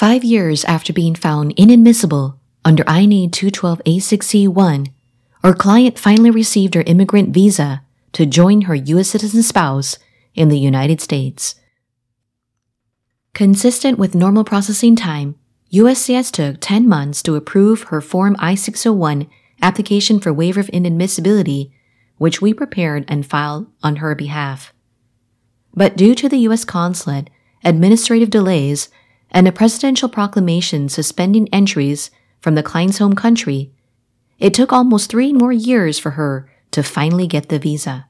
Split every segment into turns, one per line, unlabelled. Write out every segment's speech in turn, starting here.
Five years after being found inadmissible under INA 212A6C1, our client finally received her immigrant visa to join her U.S. citizen spouse in the United States. Consistent with normal processing time, USCIS took 10 months to approve her Form I-601 application for waiver of inadmissibility, which we prepared and filed on her behalf. But due to the U.S. consulate, administrative delays, and a presidential proclamation suspending entries from the client's home country, it took almost three more years for her to finally get the visa.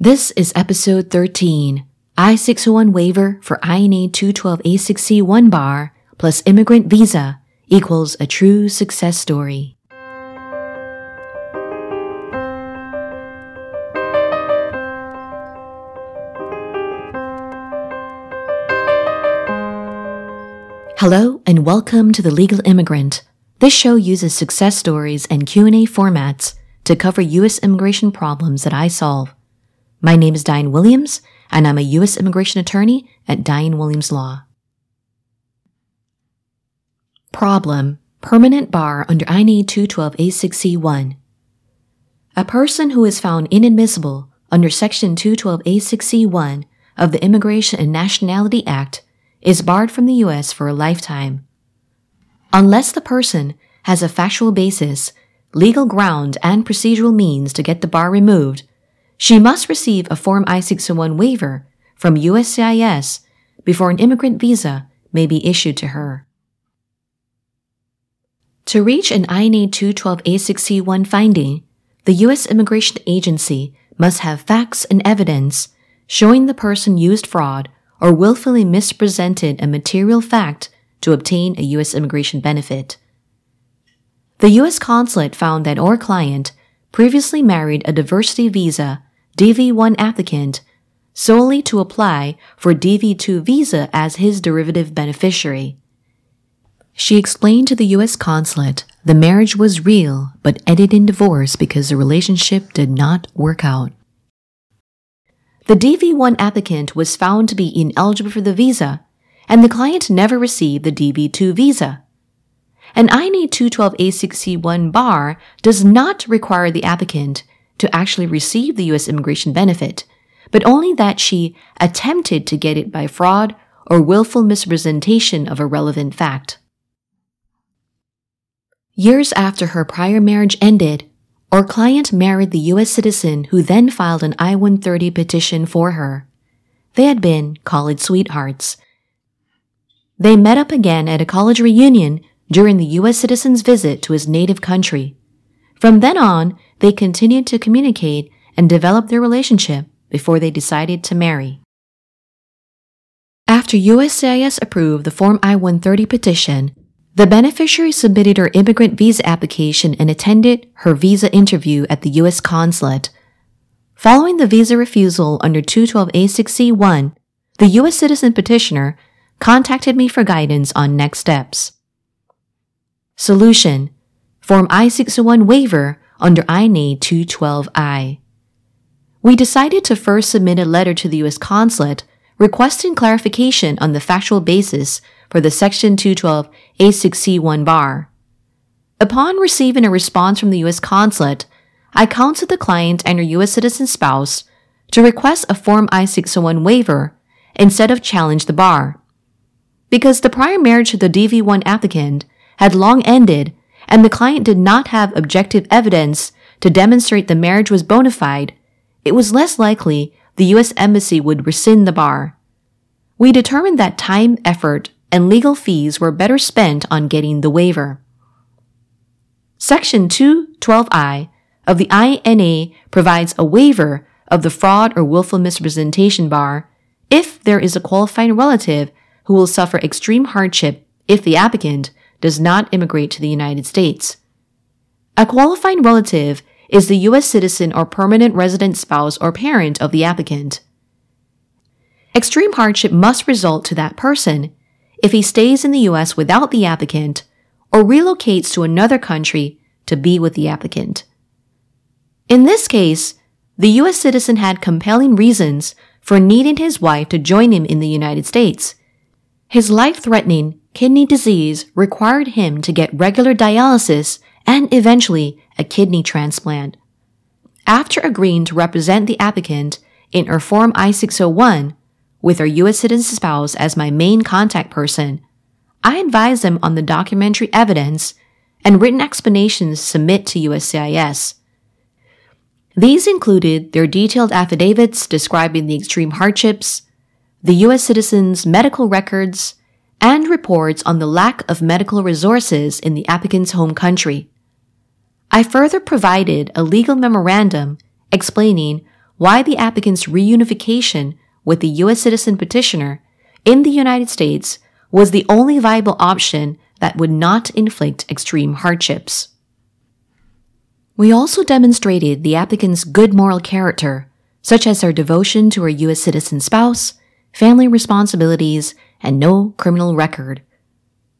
This is episode 13, I-601 waiver for INA 212A6C1 bar plus immigrant visa equals a true success story. Hello and welcome to The Legal Immigrant. This show uses success stories and Q&A formats to cover US immigration problems that I solve. My name is Diane Williams and I'm a US immigration attorney at Diane Williams Law. Problem Permanent bar under INA 212A6C1. A person who is found inadmissible under Section 212A6C1 of the Immigration and Nationality Act is barred from the U.S. for a lifetime. Unless the person has a factual basis, legal ground, and procedural means to get the bar removed, she must receive a Form I-601 waiver from USCIS before an immigrant visa may be issued to her. To reach an INA 212A6C1 finding, the U.S. Immigration Agency must have facts and evidence showing the person used fraud or willfully misrepresented a material fact to obtain a U.S. immigration benefit. The U.S. consulate found that our client previously married a diversity visa DV1 applicant solely to apply for DV2 visa as his derivative beneficiary. She explained to the U.S. consulate the marriage was real but ended in divorce because the relationship did not work out. The DV1 applicant was found to be ineligible for the visa, and the client never received the DV2 visa. An INA 212A6C1 bar does not require the applicant to actually receive the U.S. immigration benefit, but only that she attempted to get it by fraud or willful misrepresentation of a relevant fact. Years after her prior marriage ended, our client married the U.S. citizen who then filed an I-130 petition for her. They had been college sweethearts. They met up again at a college reunion during the U.S. citizen's visit to his native country. From then on, they continued to communicate and develop their relationship before they decided to marry. After USCIS approved the Form I-130 petition, the beneficiary submitted her immigrant visa application and attended her visa interview at the U.S. consulate. Following the visa refusal under 212A6C1, the U.S. citizen petitioner contacted me for guidance on next steps. Solution Form I-601 waiver under INA 212I. We decided to first submit a letter to the U.S. consulate requesting clarification on the factual basis for the Section 212 A6C1 bar. Upon receiving a response from the U.S. consulate, I counseled the client and her U.S. citizen spouse to request a Form I-601 waiver instead of challenge the bar. Because the prior marriage to the DV1 applicant had long ended and the client did not have objective evidence to demonstrate the marriage was bona fide, it was less likely the U.S. Embassy would rescind the bar. We determined that time, effort, and legal fees were better spent on getting the waiver. Section 212I of the INA provides a waiver of the fraud or willful misrepresentation bar if there is a qualifying relative who will suffer extreme hardship if the applicant does not immigrate to the United States. A qualifying relative is the U.S. citizen or permanent resident spouse or parent of the applicant. Extreme hardship must result to that person if he stays in the U.S. without the applicant or relocates to another country to be with the applicant. In this case, the U.S. citizen had compelling reasons for needing his wife to join him in the United States. His life threatening kidney disease required him to get regular dialysis and eventually a kidney transplant. After agreeing to represent the applicant in Form I 601, with her U.S. citizen spouse as my main contact person, I advised them on the documentary evidence and written explanations submit to USCIS. These included their detailed affidavits describing the extreme hardships, the U.S. citizens' medical records, and reports on the lack of medical resources in the applicant's home country. I further provided a legal memorandum explaining why the applicant's reunification with the U.S. citizen petitioner in the United States was the only viable option that would not inflict extreme hardships. We also demonstrated the applicant's good moral character, such as her devotion to her U.S. citizen spouse, family responsibilities, and no criminal record.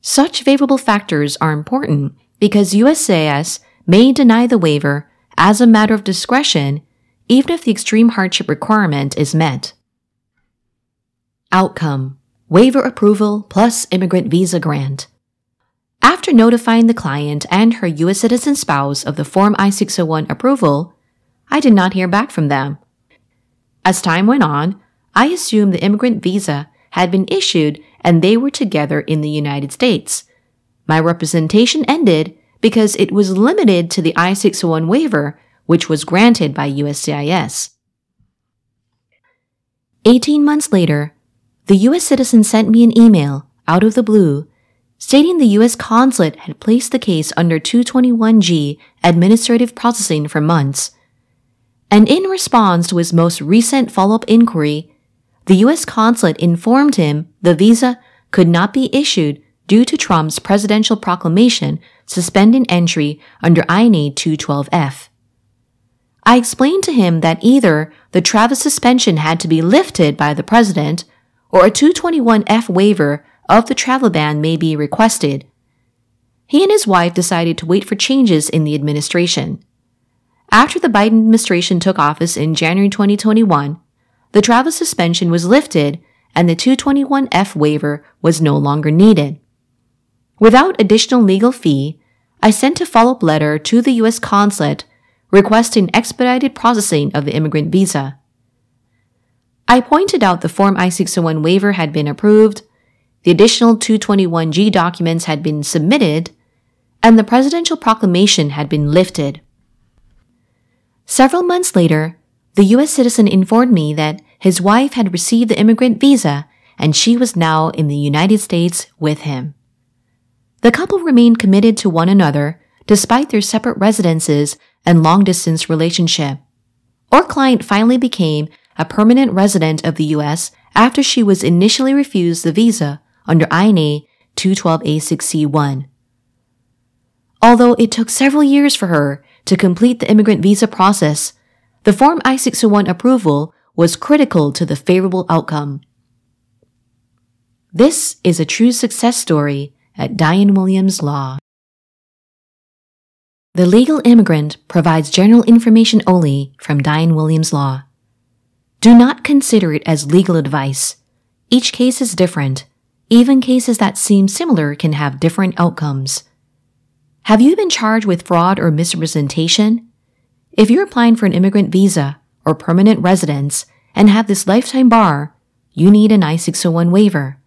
Such favorable factors are important because USCIS may deny the waiver as a matter of discretion even if the extreme hardship requirement is met. Outcome Waiver approval plus immigrant visa grant. After notifying the client and her U.S. citizen spouse of the Form I 601 approval, I did not hear back from them. As time went on, I assumed the immigrant visa had been issued and they were together in the United States. My representation ended because it was limited to the I 601 waiver, which was granted by USCIS. 18 months later, the U.S. citizen sent me an email, out of the blue, stating the U.S. consulate had placed the case under 221G administrative processing for months. And in response to his most recent follow-up inquiry, the U.S. consulate informed him the visa could not be issued due to Trump's presidential proclamation suspending entry under INA 212F. I explained to him that either the travel suspension had to be lifted by the president or a 221F waiver of the travel ban may be requested. He and his wife decided to wait for changes in the administration. After the Biden administration took office in January 2021, the travel suspension was lifted and the 221F waiver was no longer needed. Without additional legal fee, I sent a follow-up letter to the U.S. consulate requesting expedited processing of the immigrant visa. I pointed out the Form I-601 waiver had been approved, the additional 221G documents had been submitted, and the presidential proclamation had been lifted. Several months later, the U.S. citizen informed me that his wife had received the immigrant visa and she was now in the United States with him. The couple remained committed to one another despite their separate residences and long distance relationship. Our client finally became a permanent resident of the U.S. after she was initially refused the visa under INA 212A6C1. Although it took several years for her to complete the immigrant visa process, the Form I-601 approval was critical to the favorable outcome. This is a true success story at Diane Williams Law. The Legal Immigrant provides general information only from Diane Williams Law. Do not consider it as legal advice. Each case is different. Even cases that seem similar can have different outcomes. Have you been charged with fraud or misrepresentation? If you're applying for an immigrant visa or permanent residence and have this lifetime bar, you need an I-601 waiver.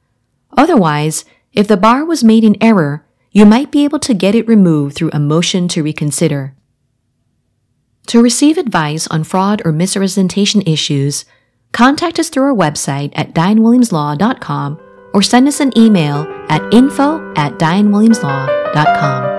Otherwise, if the bar was made in error, you might be able to get it removed through a motion to reconsider. To receive advice on fraud or misrepresentation issues, contact us through our website at dianewilliamslaw.com or send us an email at info at dianewilliamslaw.com.